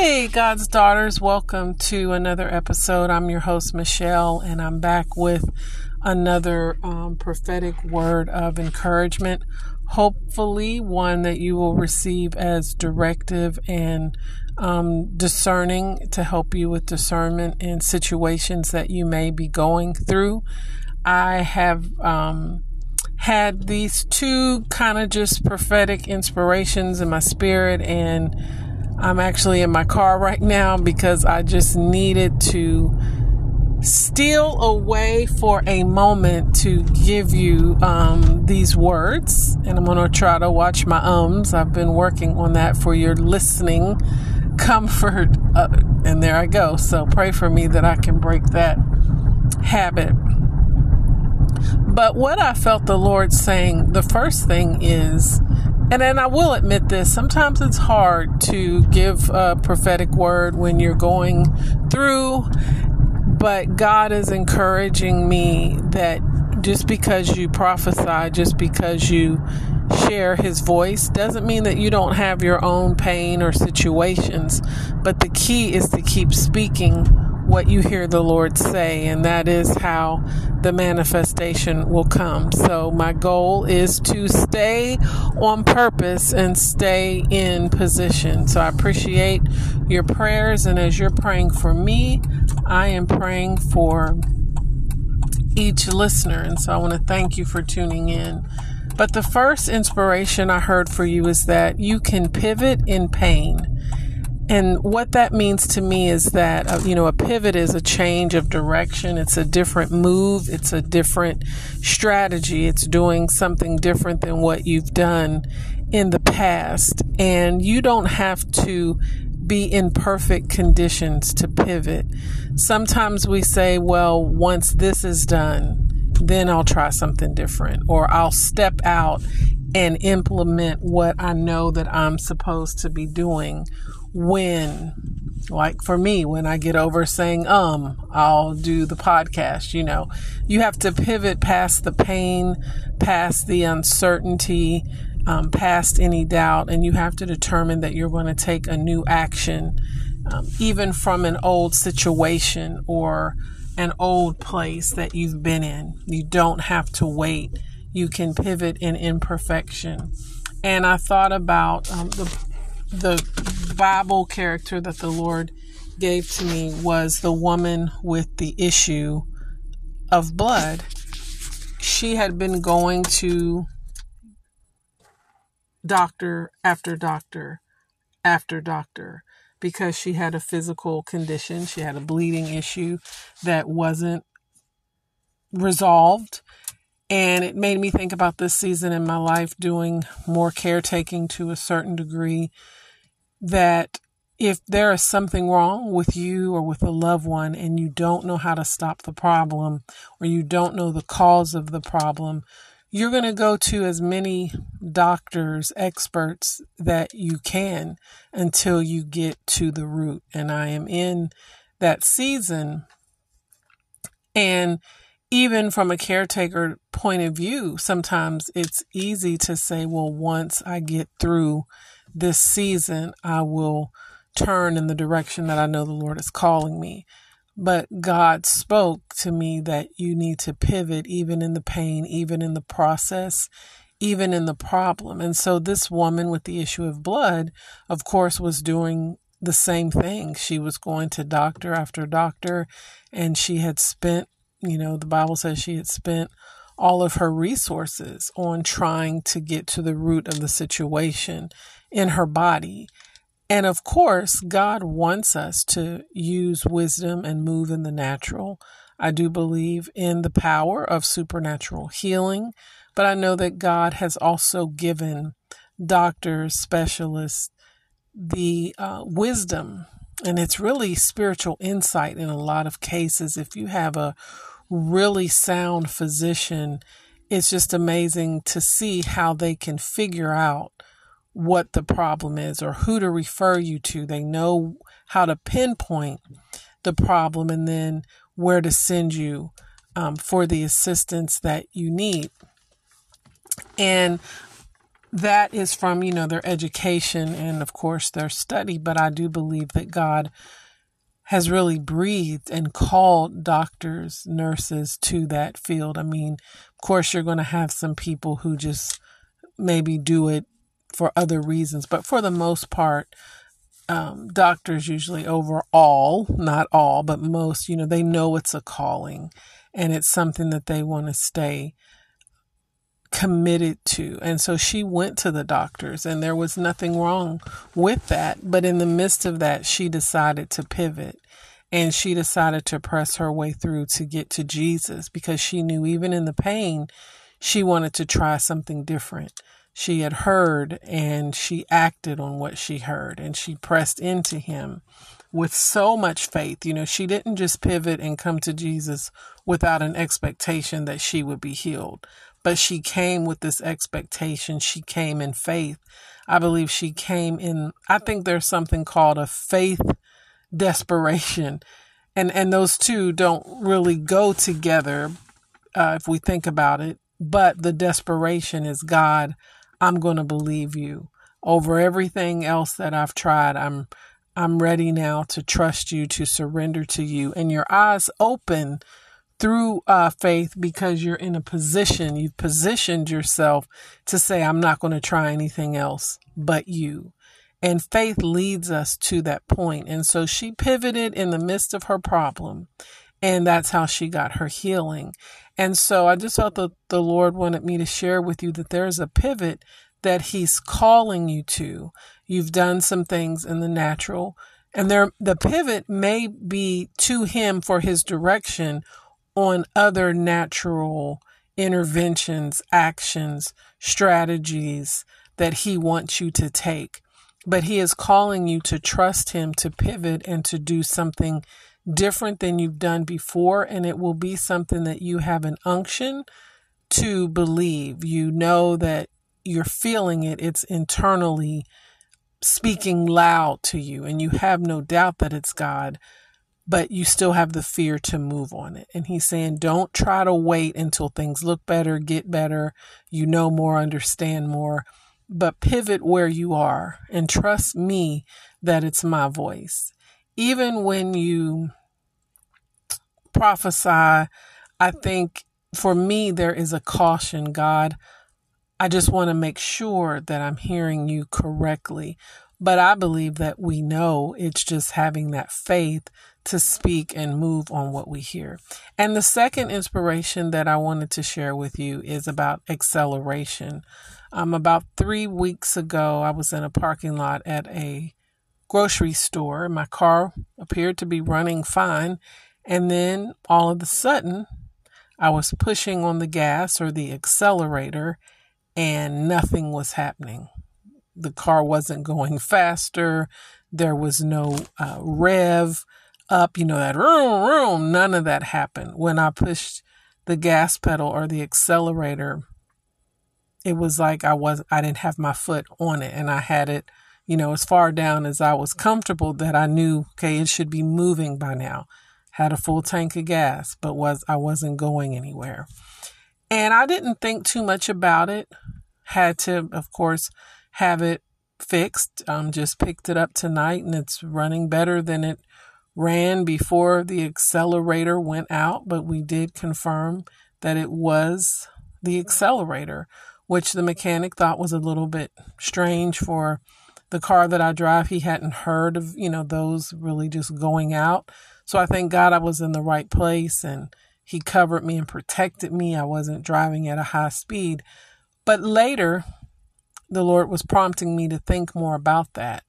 Hey, God's daughters, welcome to another episode. I'm your host, Michelle, and I'm back with another um, prophetic word of encouragement. Hopefully, one that you will receive as directive and um, discerning to help you with discernment in situations that you may be going through. I have um, had these two kind of just prophetic inspirations in my spirit and I'm actually in my car right now because I just needed to steal away for a moment to give you um, these words. And I'm going to try to watch my ums. I've been working on that for your listening comfort. Uh, and there I go. So pray for me that I can break that habit. But what I felt the Lord saying, the first thing is, and then I will admit this, sometimes it's hard to give a prophetic word when you're going through, but God is encouraging me that just because you prophesy, just because you share his voice doesn't mean that you don't have your own pain or situations, but the key is to keep speaking what you hear the Lord say, and that is how the manifestation will come. So, my goal is to stay on purpose and stay in position. So, I appreciate your prayers, and as you're praying for me, I am praying for each listener. And so, I want to thank you for tuning in. But the first inspiration I heard for you is that you can pivot in pain. And what that means to me is that, uh, you know, a pivot is a change of direction. It's a different move. It's a different strategy. It's doing something different than what you've done in the past. And you don't have to be in perfect conditions to pivot. Sometimes we say, well, once this is done, then I'll try something different or I'll step out and implement what I know that I'm supposed to be doing when like for me when i get over saying um i'll do the podcast you know. You have to pivot past the pain past the uncertainty um, past any doubt and you have to determine that you're going to take a new action um, even from an old situation or an old place that you've been in. You don't have to wait. You can pivot in imperfection. And i thought about um, the the Bible character that the Lord gave to me was the woman with the issue of blood. She had been going to doctor after doctor after doctor because she had a physical condition. She had a bleeding issue that wasn't resolved. And it made me think about this season in my life doing more caretaking to a certain degree that if there is something wrong with you or with a loved one and you don't know how to stop the problem or you don't know the cause of the problem, you're going to go to as many doctors, experts that you can until you get to the root. And I am in that season. And even from a caretaker point of view, sometimes it's easy to say, well, once I get through this season, I will turn in the direction that I know the Lord is calling me. But God spoke to me that you need to pivot even in the pain, even in the process, even in the problem. And so this woman with the issue of blood, of course, was doing the same thing. She was going to doctor after doctor, and she had spent, you know, the Bible says she had spent all of her resources on trying to get to the root of the situation in her body. And of course, God wants us to use wisdom and move in the natural. I do believe in the power of supernatural healing, but I know that God has also given doctors, specialists, the uh, wisdom, and it's really spiritual insight in a lot of cases. If you have a really sound physician, it's just amazing to see how they can figure out what the problem is or who to refer you to. They know how to pinpoint the problem and then where to send you um, for the assistance that you need. And that is from, you know, their education and, of course, their study. But I do believe that God has really breathed and called doctors, nurses to that field. I mean, of course, you're going to have some people who just maybe do it for other reasons, but for the most part, um, doctors usually overall, not all, but most, you know, they know it's a calling and it's something that they want to stay committed to. And so she went to the doctors, and there was nothing wrong with that. But in the midst of that, she decided to pivot and she decided to press her way through to get to Jesus because she knew even in the pain, she wanted to try something different. She had heard and she acted on what she heard and she pressed into him with so much faith. You know, she didn't just pivot and come to Jesus without an expectation that she would be healed, but she came with this expectation. She came in faith. I believe she came in, I think there's something called a faith desperation. And, and those two don't really go together uh, if we think about it. But the desperation is God, I'm going to believe you over everything else that I've tried. I'm I'm ready now to trust you, to surrender to you. And your eyes open through uh, faith because you're in a position, you've positioned yourself to say, I'm not going to try anything else but you. And faith leads us to that point. And so she pivoted in the midst of her problem. And that's how she got her healing. And so I just felt that the Lord wanted me to share with you that there's a pivot that He's calling you to. You've done some things in the natural, and there the pivot may be to Him for His direction on other natural interventions, actions, strategies that He wants you to take. But he is calling you to trust him to pivot and to do something different than you've done before. And it will be something that you have an unction to believe. You know that you're feeling it. It's internally speaking loud to you. And you have no doubt that it's God but you still have the fear to move on it. And he's saying, don't try to wait until things look better, get better, you know more, understand more but pivot where you are and trust me that it's my voice. Even when you prophesy, I think for me, there is a caution, God. I just want to make sure that I'm hearing you correctly. But I believe that we know it's just having that faith to speak and move on what we hear. And the second inspiration that I wanted to share with you is about acceleration. Um, about three weeks ago, I was in a parking lot at a grocery store. My car appeared to be running fine. And then all of a sudden, I was pushing on the gas or the accelerator, and nothing was happening. The car wasn't going faster. There was no uh, rev up, you know, that room, room. None of that happened. When I pushed the gas pedal or the accelerator, it was like I was I didn't have my foot on it and I had it, you know, as far down as I was comfortable that I knew, okay, it should be moving by now. Had a full tank of gas, but was I wasn't going anywhere. And I didn't think too much about it. Had to, of course, have it fixed. Um, just picked it up tonight and it's running better than it ran before the accelerator went out, but we did confirm that it was the accelerator which the mechanic thought was a little bit strange for the car that I drive. He hadn't heard of, you know, those really just going out. So I thank God I was in the right place and he covered me and protected me. I wasn't driving at a high speed. But later, the Lord was prompting me to think more about that.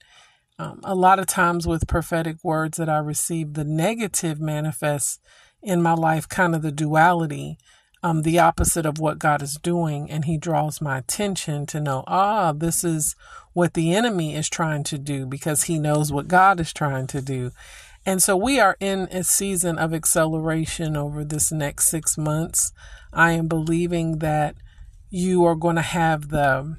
Um, a lot of times with prophetic words that I receive, the negative manifests in my life, kind of the duality um, the opposite of what God is doing, and He draws my attention to know, ah, this is what the enemy is trying to do because He knows what God is trying to do. And so we are in a season of acceleration over this next six months. I am believing that you are going to have the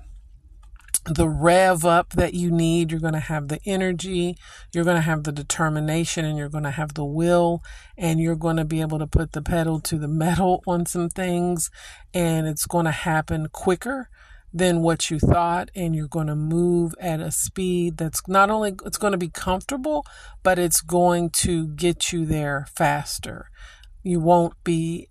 the rev up that you need. You're going to have the energy, you're going to have the determination, and you're going to have the will, and you're going to be able to put the pedal to the metal on some things, and it's going to happen quicker than what you thought and you're going to move at a speed that's not only it's going to be comfortable but it's going to get you there faster you won't be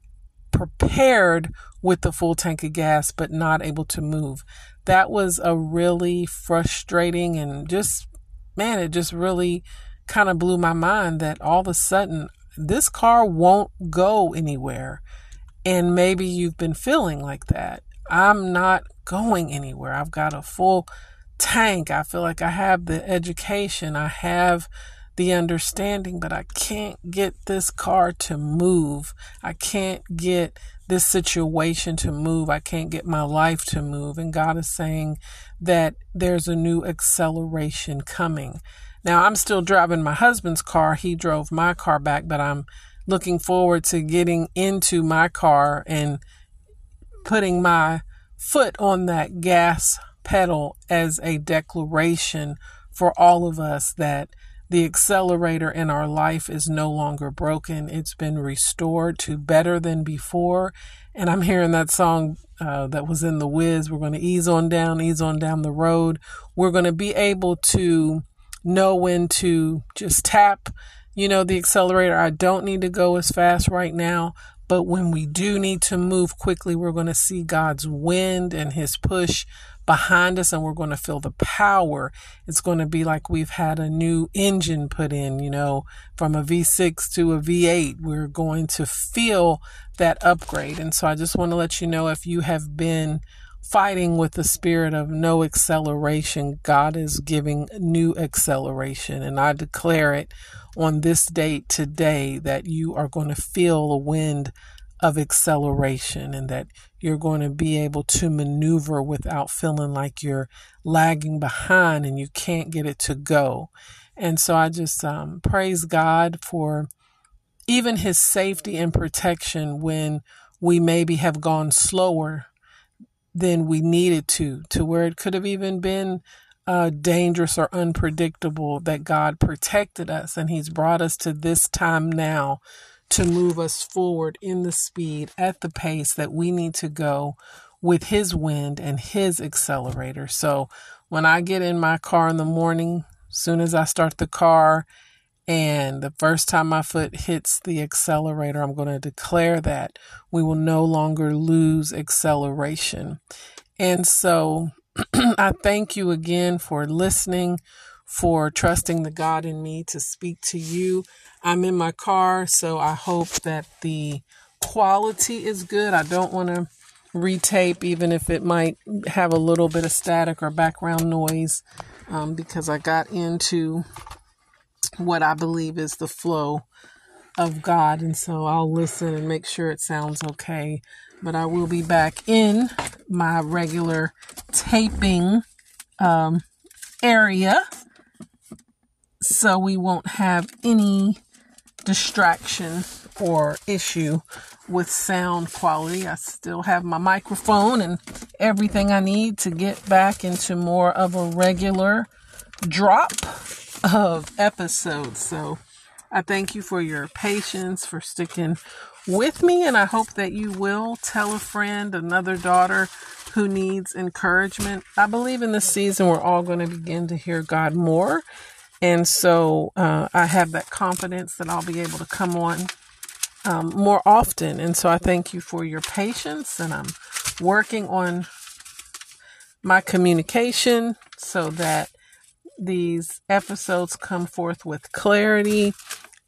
prepared with the full tank of gas but not able to move that was a really frustrating and just man it just really kind of blew my mind that all of a sudden this car won't go anywhere and maybe you've been feeling like that I'm not going anywhere. I've got a full tank. I feel like I have the education, I have the understanding, but I can't get this car to move. I can't get this situation to move. I can't get my life to move. And God is saying that there's a new acceleration coming. Now, I'm still driving my husband's car. He drove my car back, but I'm looking forward to getting into my car and putting my foot on that gas pedal as a declaration for all of us that the accelerator in our life is no longer broken. It's been restored to better than before. And I'm hearing that song uh, that was in The Wiz. We're going to ease on down, ease on down the road. We're going to be able to know when to just tap, you know, the accelerator. I don't need to go as fast right now, but when we do need to move quickly, we're going to see God's wind and his push behind us and we're going to feel the power. It's going to be like we've had a new engine put in, you know, from a V6 to a V8. We're going to feel that upgrade. And so I just want to let you know if you have been fighting with the spirit of no acceleration, God is giving new acceleration. And I declare it on this date today that you are going to feel a wind of acceleration and that you're going to be able to maneuver without feeling like you're lagging behind and you can't get it to go. And so I just um, praise God for even his safety and protection when we maybe have gone slower than we needed to, to where it could have even been uh, dangerous or unpredictable, that God protected us and He's brought us to this time now to move us forward in the speed at the pace that we need to go with His wind and His accelerator. So when I get in my car in the morning, soon as I start the car, and the first time my foot hits the accelerator, I'm going to declare that we will no longer lose acceleration. And so I thank you again for listening, for trusting the God in me to speak to you. I'm in my car, so I hope that the quality is good. I don't want to retape, even if it might have a little bit of static or background noise, um, because I got into what I believe is the flow of God. And so I'll listen and make sure it sounds okay but I will be back in my regular taping um, area so we won't have any distraction or issue with sound quality. I still have my microphone and everything I need to get back into more of a regular drop of episodes. So I thank you for your patience, for sticking with me, and I hope that you will tell a friend, another daughter who needs encouragement. I believe in this season we're all going to begin to hear God more. And so uh, I have that confidence that I'll be able to come on um, more often. And so I thank you for your patience, and I'm working on my communication so that these episodes come forth with clarity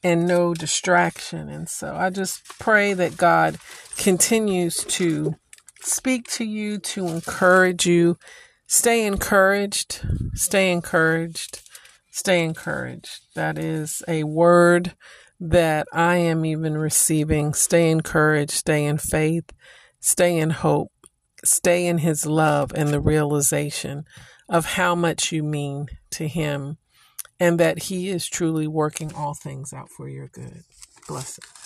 and no distraction. And so I just pray that God continues to speak to you, to encourage you. Stay encouraged, stay encouraged, stay encouraged. That is a word that I am even receiving. Stay encouraged, stay in faith, stay in hope, stay in His love and the realization of how much you mean to Him and that He is truly working all things out for your good. Blessings.